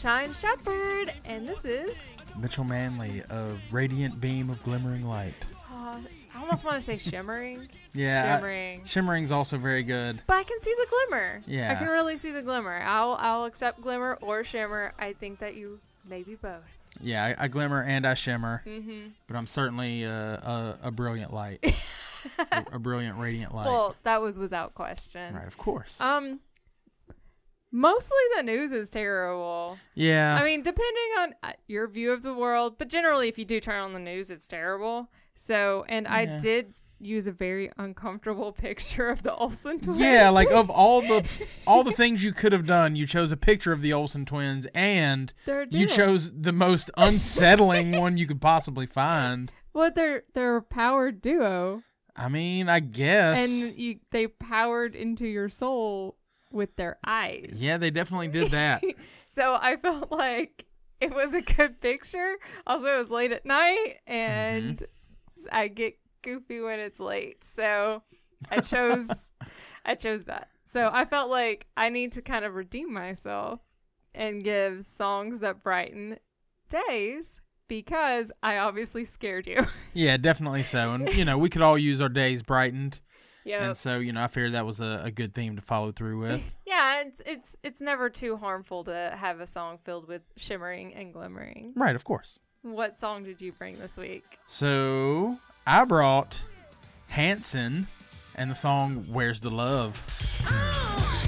Sunshine Shepherd, and this is. Mitchell Manley, a radiant beam of glimmering light. Uh, I almost want to say shimmering. Yeah, I- Shimmering. shimmering's also very good. But I can see the glimmer. Yeah, I can really see the glimmer. I'll I'll accept glimmer or shimmer. I think that you maybe both. Yeah, I, I glimmer and I shimmer, Mm-hmm. but I'm certainly uh, a, a brilliant light, a, a brilliant radiant light. Well, that was without question. right, of course. Um, mostly the news is terrible. yeah, I mean, depending on uh, your view of the world, but generally, if you do turn on the news, it's terrible. So, and I Yeah. did use a very uncomfortable picture of the Olsen twins. yeah, like of all the all the things you could have done, you chose a picture of the Olsen twins, and they're you chose the most unsettling one you could possibly find. Well, they're they're a powered duo, I mean, I guess. and you they powered into your soul with their eyes. yeah, they definitely did that. So I felt like it was a good picture. Also, it was late at night, and Mm-hmm. I get goofy when it's late. So I chose, I chose that. So I felt like I need to kind of redeem myself and give songs that brighten days because I obviously scared you. Yeah, definitely so. And you know, we could all use our days brightened. Yeah, And so, you know, I figured that was a, a good theme to follow through with. yeah. It's it's it's never too harmful to have a song filled with shimmering and glimmering. right, of course. What song did you bring this week? So I brought Hanson and the song Where's the Love? Give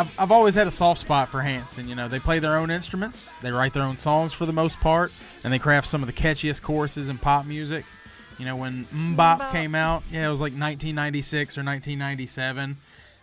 I've, I've always had a soft spot for Hanson. You know, they play their own instruments, they write their own songs for the most part, and they craft some of the catchiest choruses in pop music. You know, when MMMBop came out, yeah, it was like 1996 or 1997.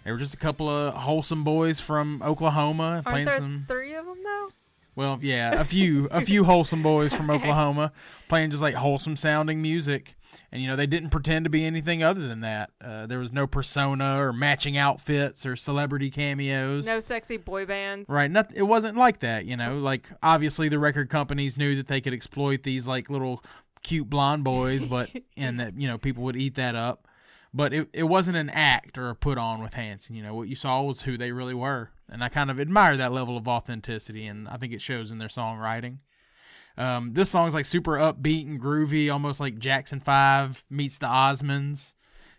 They were just a couple of wholesome boys from Oklahoma Aren't playing there some. three of them though? Well, yeah, a few, a few wholesome boys from. Oklahoma playing just like wholesome sounding music, and you know they didn't pretend to be anything other than that. Uh, there was no persona or matching outfits or celebrity cameos. No sexy boy bands. Right, not, it wasn't like that, you know. Like obviously the record companies knew that they could exploit these like little cute blonde boys, but and that you know people would eat that up. But it, it wasn't an act or a put on with Hanson. You know what you saw was who they really were, and I kind of admire that level of authenticity, and I think it shows in their songwriting. Um, this song's like super upbeat and groovy, almost like Jackson Five meets the Osmonds.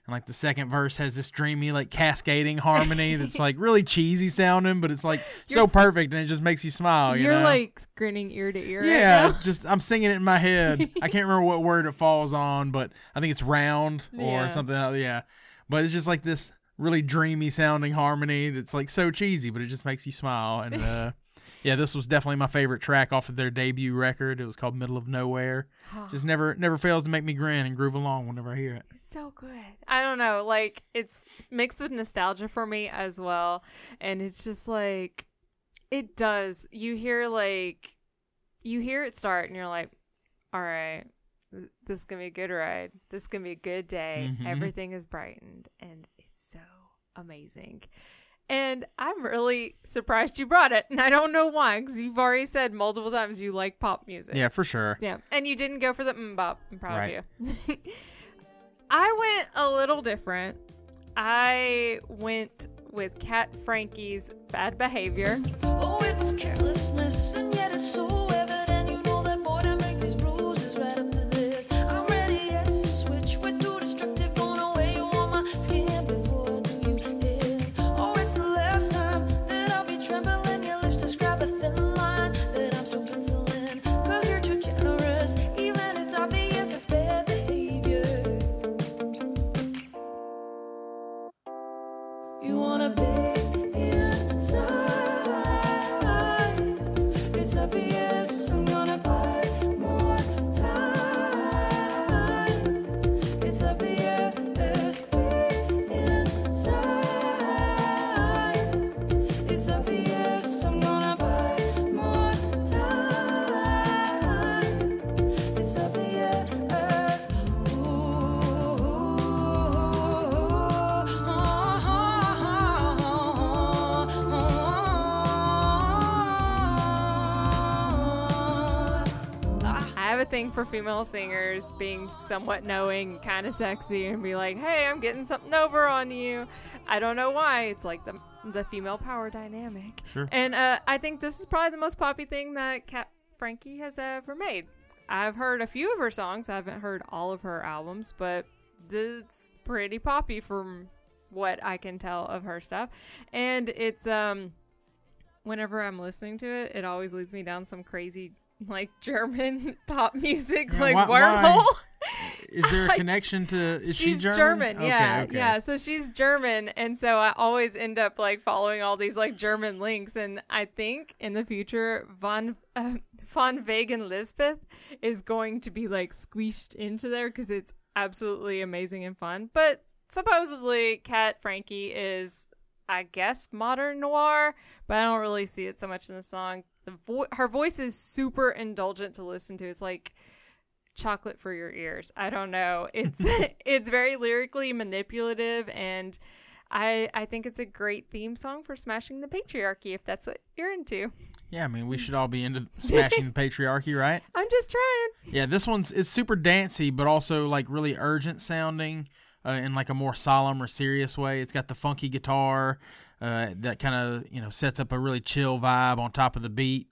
And like the second verse has this dreamy, like cascading harmony that's like really cheesy sounding, but it's like You're so perfect and it just makes you smile. You You're know? like grinning ear to ear. yeah, Right just I'm singing it in my head. I can't remember what word it falls on, but I think it's round or Yeah. something. else, Yeah, but it's just like this really dreamy sounding harmony that's like so cheesy, but it just makes you smile. And uh, yeah, this was definitely my favorite track off of their debut record. It was called Middle of Nowhere. Just never never fails to make me grin and groove along whenever I hear it. It's so good. I don't know, like it's mixed with nostalgia for me as well, and it's just like it does. You hear like you hear it start, and you're like, all right. This is gonna be a good ride. This is gonna be a good day. Mhm. Everything is brightened, and it's so amazing. And I'm really surprised you brought it, and I don't know why, because you've already said multiple times you like pop music. Yeah, for sure. Yeah, and you didn't go for the mm mbop. I'm proud Right. of you. I went a little different. I went with Kat Frankie's Bad Behavior. Oh, thing for female singers being somewhat knowing, kind of sexy, and be like, "Hey, I'm getting something over on you." I don't know why. It's like the the female power dynamic. Sure. And uh, I think this is probably the most poppy thing that Kat Frankie has ever made. I've heard a few of her songs. I haven't heard all of her albums, but this is pretty poppy from what I can tell of her stuff. And it's um whenever I'm listening to it, it always leads me down some crazy like German pop music Yeah, like why- why? Is there a connection to? Is she's she German? Okay, yeah, okay. yeah. So she's German, and so I always end up like following all these like German links. And I think in the future, von uh, von Wegen Lisbeth is going to be like squeezed into there because it's absolutely amazing and fun. But supposedly, Kat Frankie is, I guess, modern noir, but I don't really see it so much in the song. The vo- her voice is super indulgent to listen to. It's like chocolate for your ears. I don't know. It's it's very lyrically manipulative and I I think it's a great theme song for smashing the patriarchy if that's what you're into. Yeah, I mean, we should all be into smashing the patriarchy, right? I'm just trying. Yeah, this one's it's super dancey, but also like really urgent sounding, uh, in like a more solemn or serious way. It's got the funky guitar, uh, that kind of you know sets up a really chill vibe on top of the beat.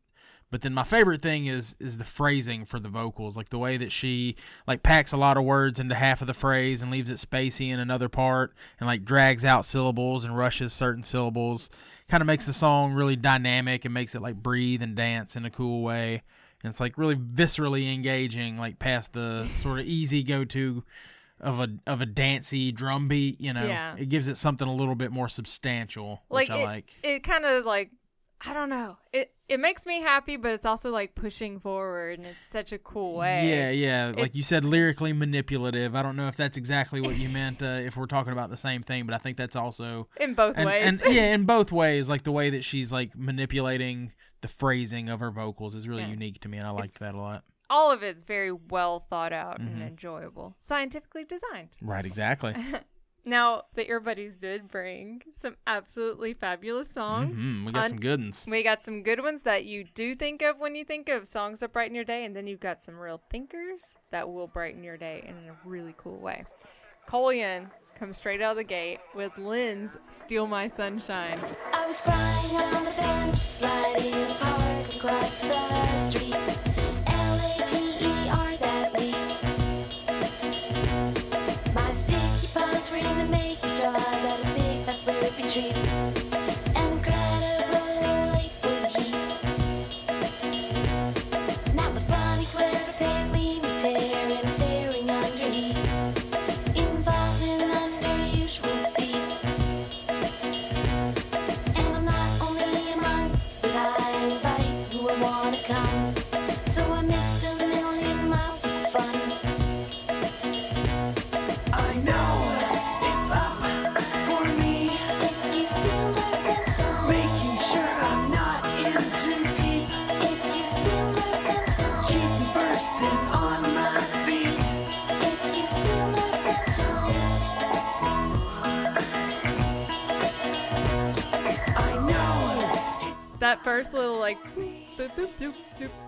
But then my favorite thing is is the phrasing for the vocals, like the way that she like packs a lot of words into half of the phrase and leaves it spacey in another part, and like drags out syllables and rushes certain syllables. Kind of makes the song really dynamic and makes it like breathe and dance in a cool way. And it's like really viscerally engaging, like past the sort of easy go to of a of a dancey drum beat. You know, Yeah. it gives it something a little bit more substantial, which Like I it, like. it kind of like I don't know. It it makes me happy, but it's also like pushing forward and it's such a cool way. Yeah, yeah. Like you said, lyrically manipulative. I don't know if that's exactly what you meant. Uh, if we're talking about the same thing, but I think that's also In both and, ways. and yeah, in both ways. Like the way that she's like manipulating the phrasing of her vocals is really Yeah. unique to me, and I like It's- that a lot. All of it's very well thought out Mm-hmm. and enjoyable. Scientifically designed. Right, exactly. Now, the Ear Buddies did bring some absolutely fabulous songs. hmm we got on- some good ones. We got some good ones that you do think of when you think of songs that brighten your day, and then you've got some real thinkers that will brighten your day in a really cool way. Colian comes straight out of the gate with Len's Steal My Sunshine. I was flying on the bench, sliding in the park across the street.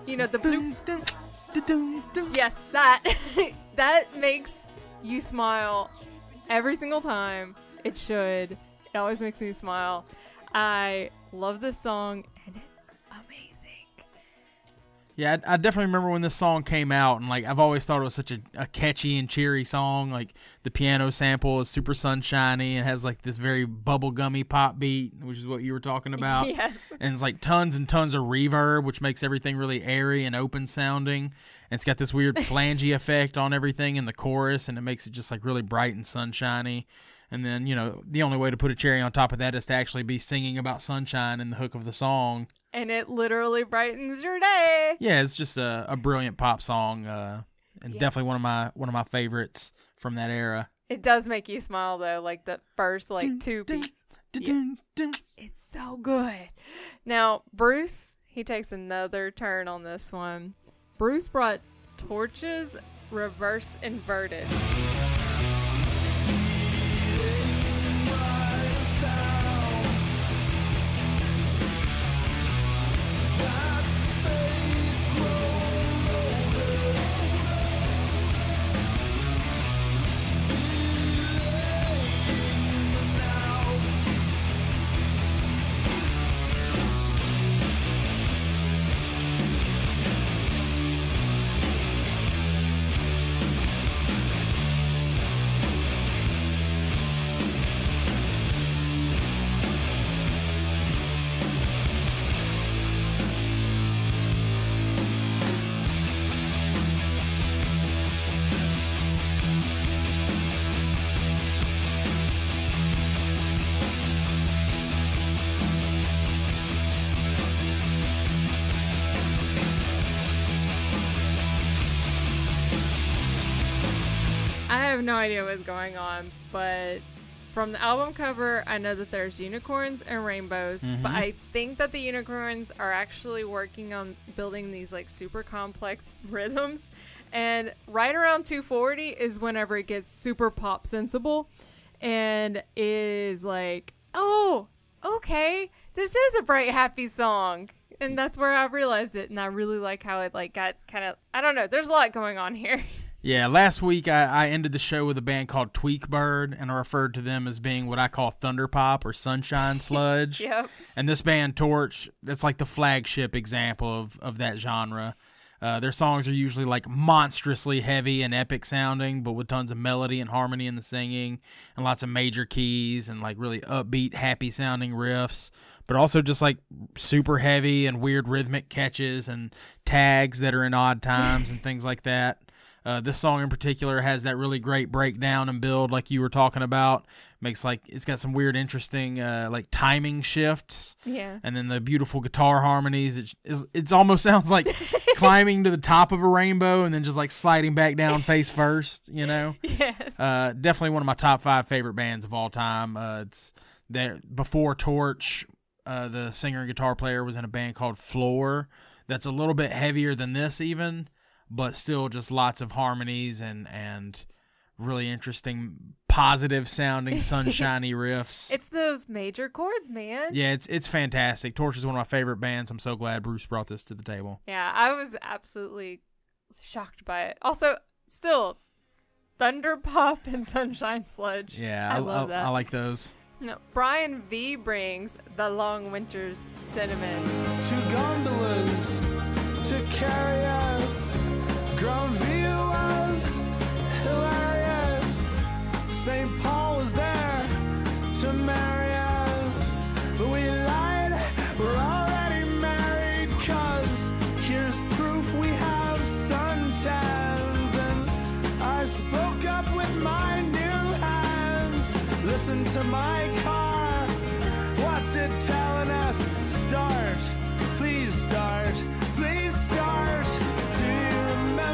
You know the bloop. Yes, that that makes you smile every single time. It should. It always makes me smile. I love this song and it's amazing. Yeah, I, I definitely remember when this song came out, and like I've always thought it was such a, a catchy and cheery song. Like the piano sample is super sunshiny and has like this very bubblegummy pop beat, which is what you were talking about. Yes. and it's like tons and tons of reverb, which makes everything really airy and open sounding. And it's got this weird flangey effect on everything in the chorus, and it makes it just like really bright and sunshiny. And then you know the only way to put a cherry on top of that is to actually be singing about sunshine in the hook of the song. And it literally brightens your day. Yeah, it's just a, a brilliant pop song, uh, and Yeah. definitely one of my one of my favorites from that era. It does make you smile though, like the first like two beats. Dun, dun. It's so good. Now, Bruce, he takes another turn on this one. Bruce brought Torche's reverse inverted. Have no idea what's going on, but from the album cover, I know that there's unicorns and rainbows, but mm-hmm. I think that the unicorns are actually working on building these like super complex rhythms. And right around 240 is whenever it gets super pop sensible and is like, oh, okay, this is a bright, happy song. And that's where I realized it, and I really like how it like got kind of I don't know. There's a lot going on here. Yeah, last week I, I ended the show with a band called Tweakbird, and I referred to them as being what I call thunder pop or sunshine sludge. yep. And this band Torche, that's like the flagship example of, of that genre. Uh, their songs are usually like monstrously heavy and epic sounding, but with tons of melody and harmony in the singing, and lots of major keys and like really upbeat, happy sounding riffs. But also just like super heavy and weird rhythmic catches and tags that are in odd times and things like that. Uh, this song in particular has that really great breakdown and build, like you were talking about. Makes like it's got some weird, interesting, uh, like timing shifts Yeah. and then the beautiful guitar harmonies. It it, it almost sounds like climbing to the top of a rainbow and then just like sliding back down face first. You know, Yes. uh, definitely one of my top five favorite bands of all time. Uh, it's there before Torche. Uh, the singer and guitar player was in a band called Floor. That's a little bit heavier than this, even, but still just lots of harmonies and and really interesting, positive sounding, sunshiny riffs. it's those major chords, man. Yeah, it's it's fantastic. Torche is one of my favorite bands. I'm so glad Bruce brought this to the table. Yeah, I was absolutely shocked by it. Also, still, Thunder Pop and Sunshine Sludge. Yeah, I, love that. I like those. No, Brian V brings the Long Winter's Cinnamon. to gondolas to carry us. Grandville was hilarious. St. Paul was there to marry us. But we lied, we're already married. Cause here's proof we have suntans. And I spoke up with my new hands. Listen to my car. What's it telling us? Start, please start, please start.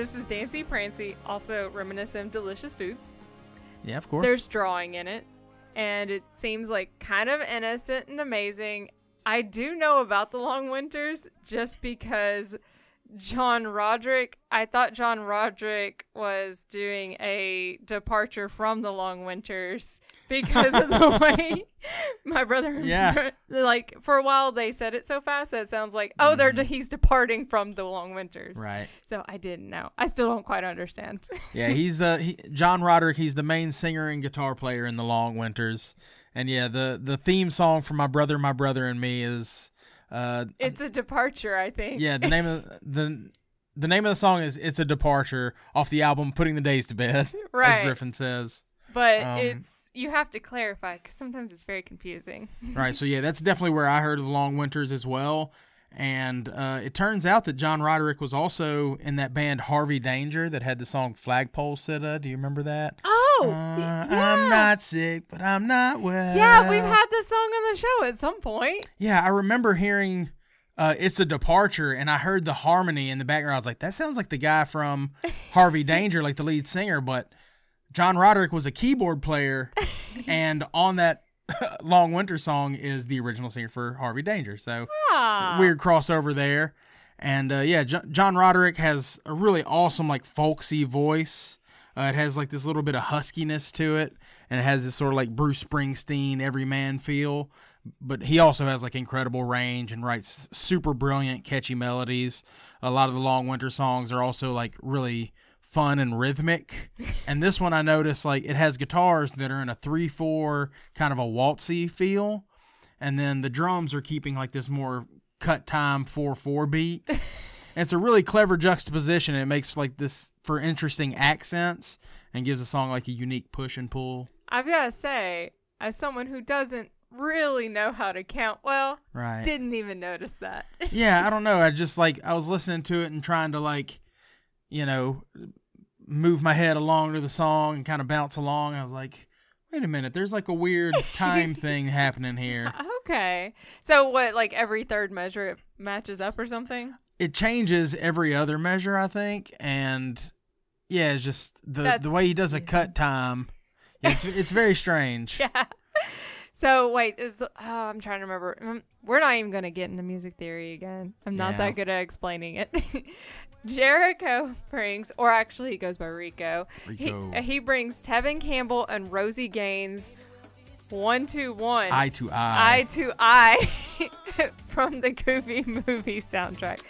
this is Dancy Prancy, also reminiscent of Delicious Foods. Yeah, of course. There's drawing in it, and it seems like kind of innocent and amazing. I do know about the Long Winters just because John Roderick, I thought John Roderick was doing a departure from the Long Winters because of the way my brother, Yeah. like for a while they said it so fast that it sounds like, oh, they're he's departing from the Long Winters. right. So I didn't know. I still don't quite understand. Yeah, he's uh he, John Roderick. He's the main singer and guitar player in the Long Winters. And yeah, the the theme song for my brother, my brother and me is uh it's a departure, I think. yeah the name of the the name of the song is "It's a Departure" off the album "Putting the Days to Bed," Right. as Griffin says. But Um, it's you have to clarify because sometimes it's very confusing. right. So yeah, that's definitely where I heard of the Long Winters as well. And uh, it turns out that John Roderick was also in that band Harvey Danger that had the song "Flagpole Sitta." Do you remember that? Oh, Uh, yeah. I'm not sick, but I'm not well. Yeah, we've had this song on the show at some point. Yeah, I remember hearing uh, "It's a Departure," and I heard the harmony in the background. I was like, "That sounds like the guy from Harvey Danger, like the lead singer." But John Roderick was a keyboard player, and on that "Long Winter" song is the original singer for Harvey Danger. So Ah, weird crossover there. And uh, yeah, Jo- John Roderick has a really awesome, like folksy voice. Uh, it has like this little bit of huskiness to it, and it has this sort of like Bruce Springsteen everyman feel. But he also has like incredible range and writes super brilliant, catchy melodies. A lot of the Long Winter songs are also like really fun and rhythmic. and this one I noticed like it has guitars that are in a three four kind of a waltzy feel and then the drums are keeping like this more cut time 4-4 beat and it's a really clever juxtaposition it makes like this for interesting accents and gives a song like a unique push and pull I've got to say, as someone who doesn't really know how to count well, Right. didn't even notice that. yeah, I don't know. I just like I was listening to it and trying to like, you know, move my head along to the song and kind of bounce along. I was like, wait a minute, there's like a weird time thing happening here. okay. So what, like every third measure it matches up or something? It changes every other measure, I think, and yeah, it's just the That's the way he does a cut time. It's it's very strange. Yeah. So wait, is the oh, I'm trying to remember. Um, We're not even going to get into music theory again. I'm not Yeah. that good at explaining it. Jericho brings, or actually he goes by Rico. Rico. He, he brings Tevin Campbell and Rosie Gaines one to one, Eye to eye. eye to eye from the Goofy movie soundtrack.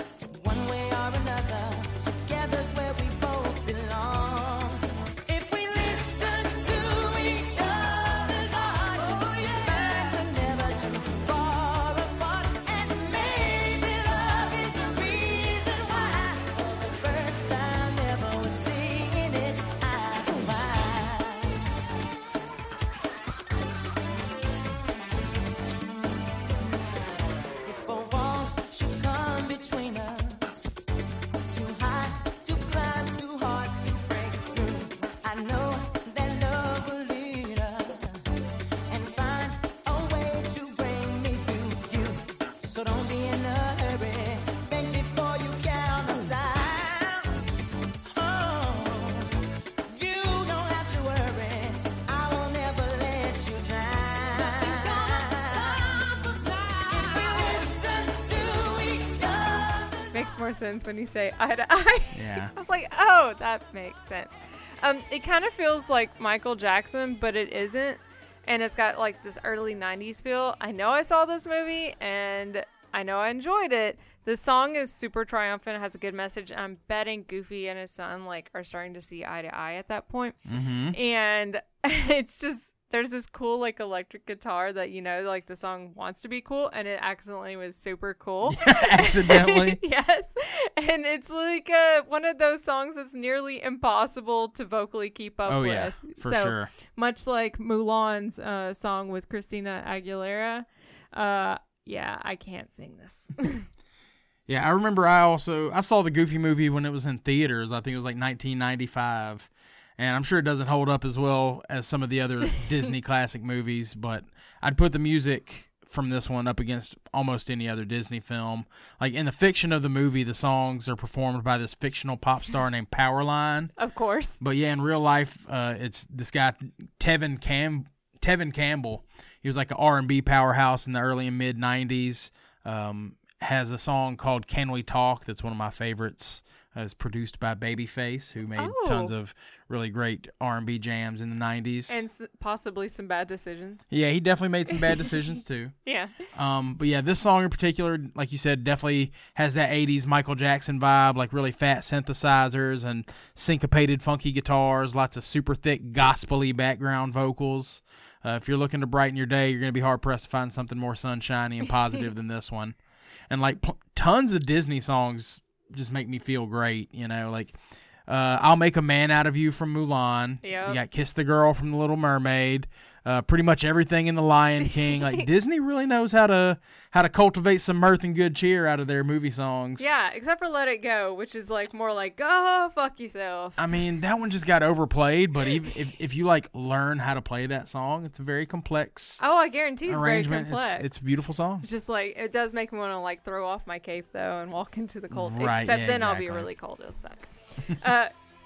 More sense when you say eye to eye. Yeah. I was like, oh, that makes sense. Um, it kind of feels like Michael Jackson, but it isn't. And it's got like this early 90s feel. I know I saw this movie and I know I enjoyed it. The song is super triumphant, has a good message. I'm betting Goofy and his son like are starting to see eye to eye at that point. And it's just there's this cool like electric guitar that you know like the song wants to be cool and it accidentally was super cool. Accidentally. yes. And it's like uh, one of those songs that's nearly impossible to vocally keep up Oh with. yeah, for so, sure. Much like Mulan's uh, song with Christina Aguilera. Uh, yeah, I can't sing this. Yeah, I remember I also I saw the Goofy movie when it was in theaters. I think it was like 1995. And I'm sure it doesn't hold up as well as some of the other Disney classic movies, but I'd put the music from this one up against almost any other Disney film. Like in the fiction of the movie, the songs are performed by this fictional pop star named Powerline. of course. But yeah, in real life, uh, it's this guy Tevin Cam Tevin Campbell. He was like an R and B powerhouse in the early and mid '90s. Um, has a song called "Can We Talk?" That's one of my favorites. Uh, it's produced by Babyface, who made Oh. tons of really great R and B jams in the '90s. And s- possibly some bad decisions. yeah, he definitely made some bad decisions too. Yeah. Um, but yeah, this song in particular, like you said, definitely has that 80s Michael Jackson vibe, like really fat synthesizers and syncopated funky guitars, lots of super thick gospely background vocals. Uh, if you're looking to brighten your day, you're going to be hard pressed to find something more sunshiny and positive than this one. And like pl- tons of Disney songs just make me feel great, you know, like uh, I'll Make a Man Out of You from Mulan. Yep. You got Kiss the Girl from The Little Mermaid. Uh, pretty much everything in The Lion King. Like Disney really knows how to how to cultivate some mirth and good cheer out of their movie songs. Yeah, except for Let It Go, which is like more like, oh fuck yourself. I mean, that one just got overplayed, but even if, if you like learn how to play that song, it's a very complex oh, I guarantee it's very complex. It's, it's a beautiful song. It's just like it does make me want to like throw off my cape though and walk into the cold. Right, Except yeah, then I'll be really cold. It'll suck. uh,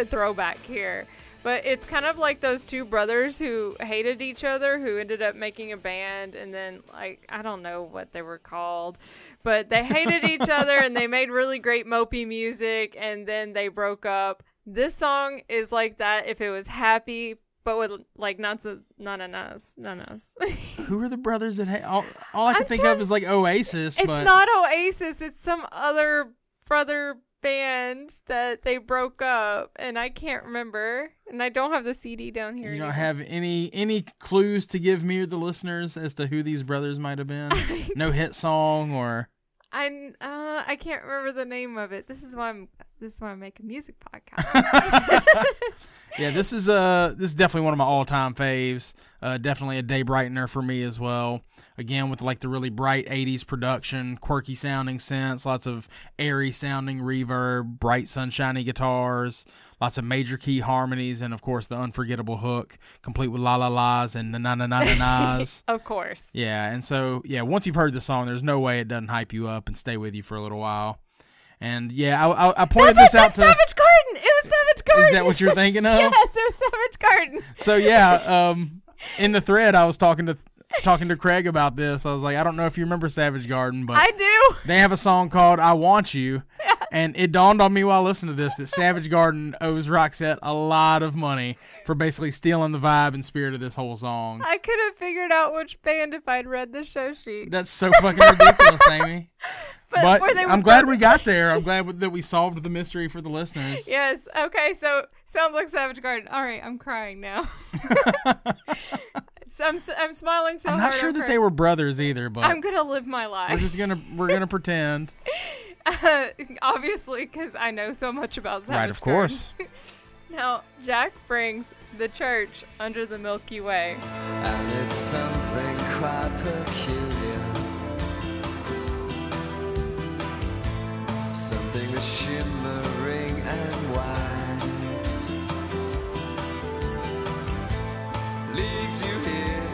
a throwback here, but it's kind of like those two brothers who hated each other, who ended up making a band, and then like I don't know what they were called, but they hated each other and they made really great mopey music, and then they broke up. This song is like that if it was happy, but with like not so none of us, none of us. Who are the brothers that ha- all, all I can I'm think trying- of is like Oasis. It's but not Oasis. It's some other brother band that they broke up, and I can't remember. And I don't have the CD down here. You don't have any any clues to give me or the listeners as to who these brothers might have been. no hit song or I uh, I can't remember the name of it. This is why I'm. This is why I make a music podcast. yeah. This is uh this is definitely one of my all time faves. Uh, definitely a day brightener for me as well. Again with like the really bright '80s production, quirky sounding synths, lots of airy sounding reverb, bright sunshiny guitars, lots of major key harmonies, and of course the unforgettable hook, complete with la la las and na na na na nas. of course. Yeah, and so yeah, once you've heard the song, there's no way it doesn't hype you up and stay with you for a little while. And yeah, I, I, I pointed That's this it. out to. Savage Garden. It was Savage Garden. Is that what you're thinking of? yes, it was Savage Garden. So yeah, um, in the thread, I was talking to talking to Craig about this. I was like, I don't know if you remember Savage Garden, but I do. they have a song called "I Want You," and it dawned on me while listening to this that Savage Garden owes Roxette a lot of money for basically stealing the vibe and spirit of this whole song. I could have figured out which band if I'd read the show sheet. That's so fucking ridiculous, Amy. But, But where they were I'm glad we got there. I'm glad that we solved the mystery for the listeners. Yes. Okay. So sounds like Savage Garden. All right. I'm crying now. so I'm I'm smiling so I'm not sure I'm that they were brothers either, but I'm gonna live my life. we're just gonna we're gonna pretend. Uh, obviously, because I know so much about Savage Garden. right, of Garden. course. Now Jack brings the church under the Milky Way. and it's something quite peculiar. Something that's shimmering and white leads you here,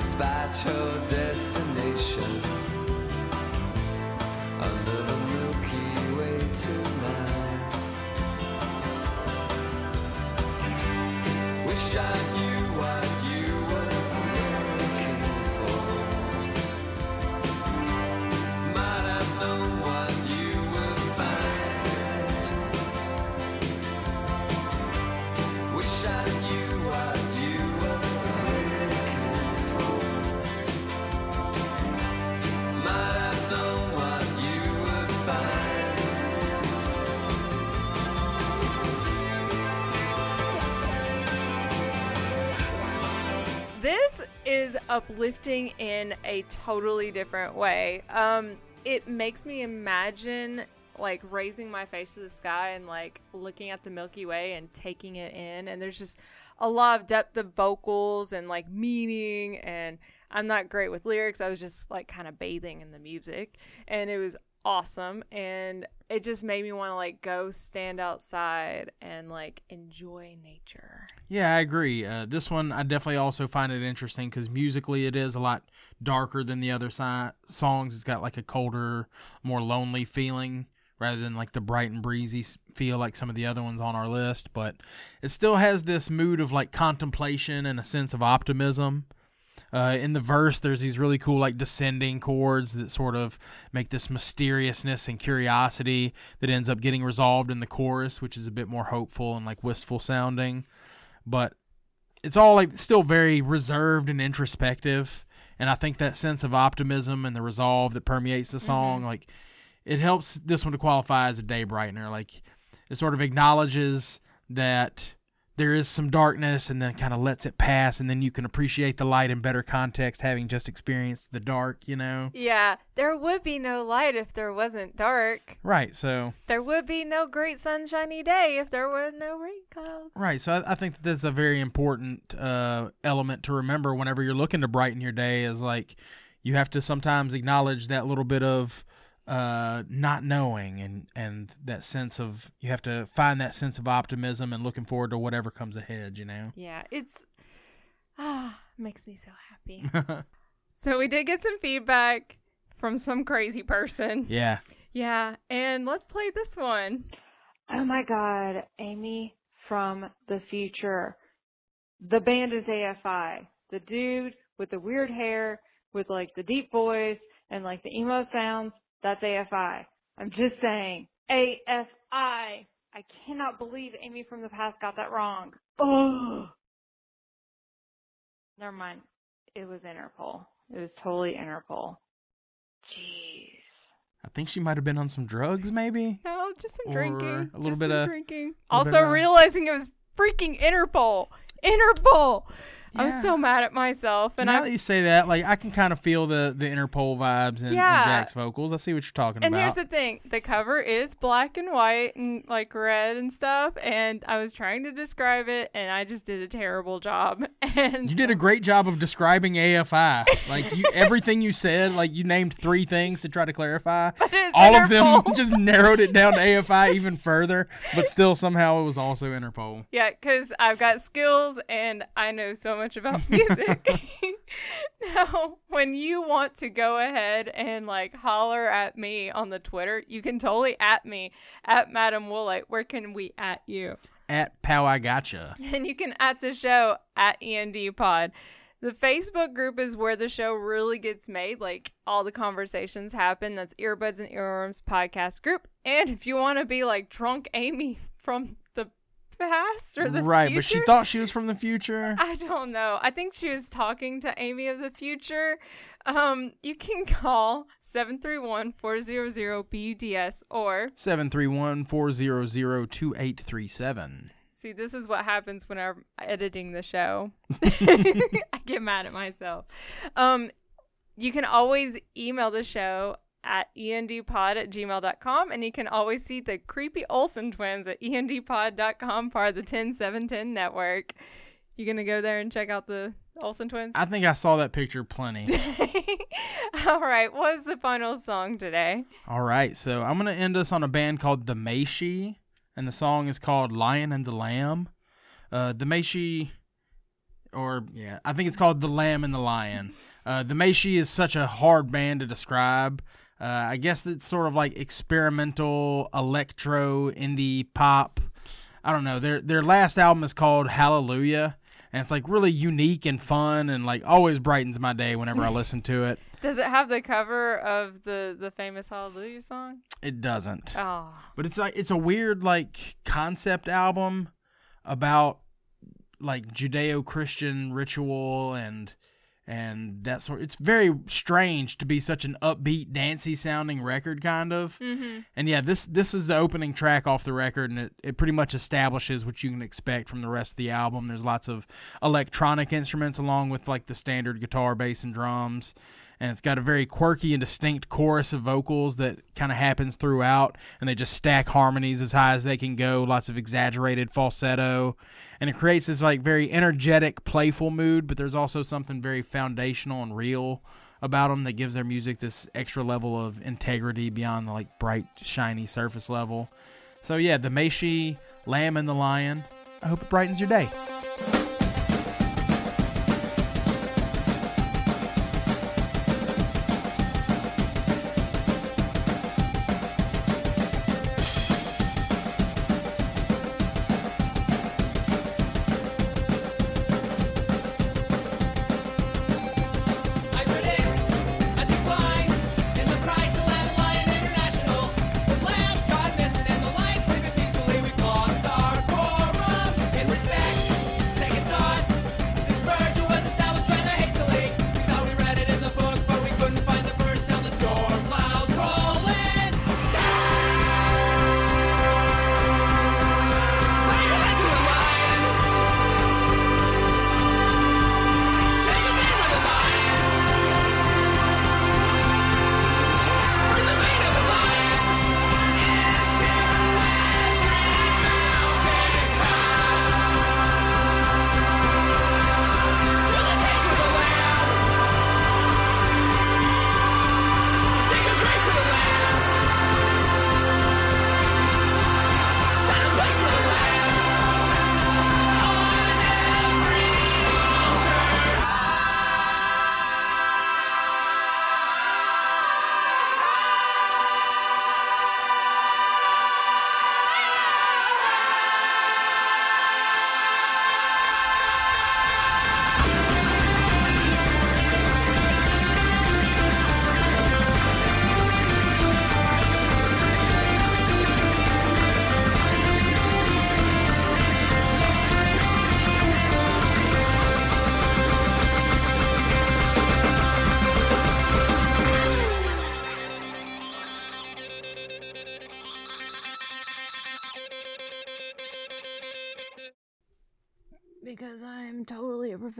despite your uplifting in a totally different way. Um, it makes me imagine like raising my face to the sky and like looking at the Milky Way and taking it in. And there's just a lot of depth of vocals and like meaning. And I'm not great with lyrics. I was just like kind of bathing in the music, and it was awesome. And it just made me want to like go stand outside and like enjoy nature. Yeah, I agree. Uh, this one, I definitely also find it interesting because musically it is a lot darker than the other si- songs. It's got like a colder, more lonely feeling rather than like the bright and breezy feel like some of the other ones on our list. But it still has this mood of like contemplation and a sense of optimism. Uh, in the verse, there's these really cool like descending chords that sort of make this mysteriousness and curiosity that ends up getting resolved in the chorus, which is a bit more hopeful and like wistful sounding. But it's all like still very reserved and introspective and i think that sense of optimism and the resolve that permeates the song like it helps this one to qualify as a day brightener. Like it sort of acknowledges that there is some darkness and then kind of lets it pass and then you can appreciate the light in better context having just experienced the dark you know Yeah, there would be no light if there wasn't dark. right so There would be no great sunshiny day if there were no rain clouds. Right. So I, I think that that's a very important uh, element to remember whenever you're looking to brighten your day is like you have to sometimes acknowledge that little bit of uh, not knowing and, and that sense of you have to find that sense of optimism and looking forward to whatever comes ahead, you know? Yeah, it's ah makes me so happy. so we did get some feedback from some crazy person. Yeah. Yeah, and let's play this one. Oh my god, Amy from the future. The band is AFI. The dude with the weird hair, with like the deep voice and like the emo sounds, that's AFI. I'm just saying. AFI. I cannot believe Amy from the past got that wrong. Oh. Never mind. It was Interpol. It was totally Interpol. Jeez. I think she might have been on some drugs, maybe. No, just some Or drinking. a little just bit some of- drinking. Also realizing it was freaking Interpol. Interpol. I was so mad at myself, and now I that you say that, like I can kind of feel the the Interpol vibes in, in Yeah. Jack's vocals. I see what you're talking And about. And here's the thing: the cover is black and white and like red and stuff. And I was trying to describe it, and I just did a terrible job. And you did a great job of describing AFI. Like you, everything you said, like you named three things to try to clarify. it's All of them just narrowed it down to AFI even further, but still somehow it was also Interpol. yeah, because I've got skills and I know so much about music. now, when you want to go ahead and like holler at me on the Twitter, you can totally at me at Madam Woolite. Where can we at you? At Pow I Gotcha. and you can at the show at END Pod. The Facebook group is where the show really gets made. Like all the conversations happen. That's Earbuds and Earworms podcast group. And if you want to be like drunk Amy from past or the right, but she thought she was from the future. I don't know. I think she was talking to Amy of the future. Um, you can call 731-400-BUDS or 731-400-2837. See, this is what happens when I'm editing the show. I get mad at myself. Um, you can always email the show at endpod at gmail.com and you can always see the creepy Olsen twins at endpod.com part of the 10710 network. You gonna go there and check out the Olsen twins? I think I saw that picture plenty. All right, what's the final song today? All right, so I'm gonna end us on a band called the Mae Shi, and the song is called "Lion and the Lamb." Uh, the Mae Shi, or yeah, I think it's called "The Lamb and the Lion." Uh, the Mae Shi is such a hard band to describe. Uh, I guess it's sort of like experimental electro indie pop. I don't know. Their their last album is called Hallelujah, and it's like really unique and fun, and like always brightens my day whenever I listen to it. Does it have the cover of the the famous Hallelujah song? It doesn't. Oh, But it's like it's a weird like concept album about like Judeo-Christian ritual and and that sort. It's very strange to be such an upbeat, dancey sounding record, kind of. Mm-hmm. And yeah, this this is the opening track off the record, and it, it pretty much establishes what you can expect from the rest of the album. There's lots of electronic instruments along with like the standard guitar, bass, and drums and it's got a very quirky and distinct chorus of vocals that kind of happens throughout and they just stack harmonies as high as they can go lots of exaggerated falsetto. And it creates this like very energetic playful mood but there's also something very foundational and real about them that gives their music this extra level of integrity beyond the like bright shiny surface level. So yeah the Mae Shi lamb and the lion i hope it brightens your day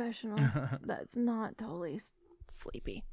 professional. That's not totally sleepy.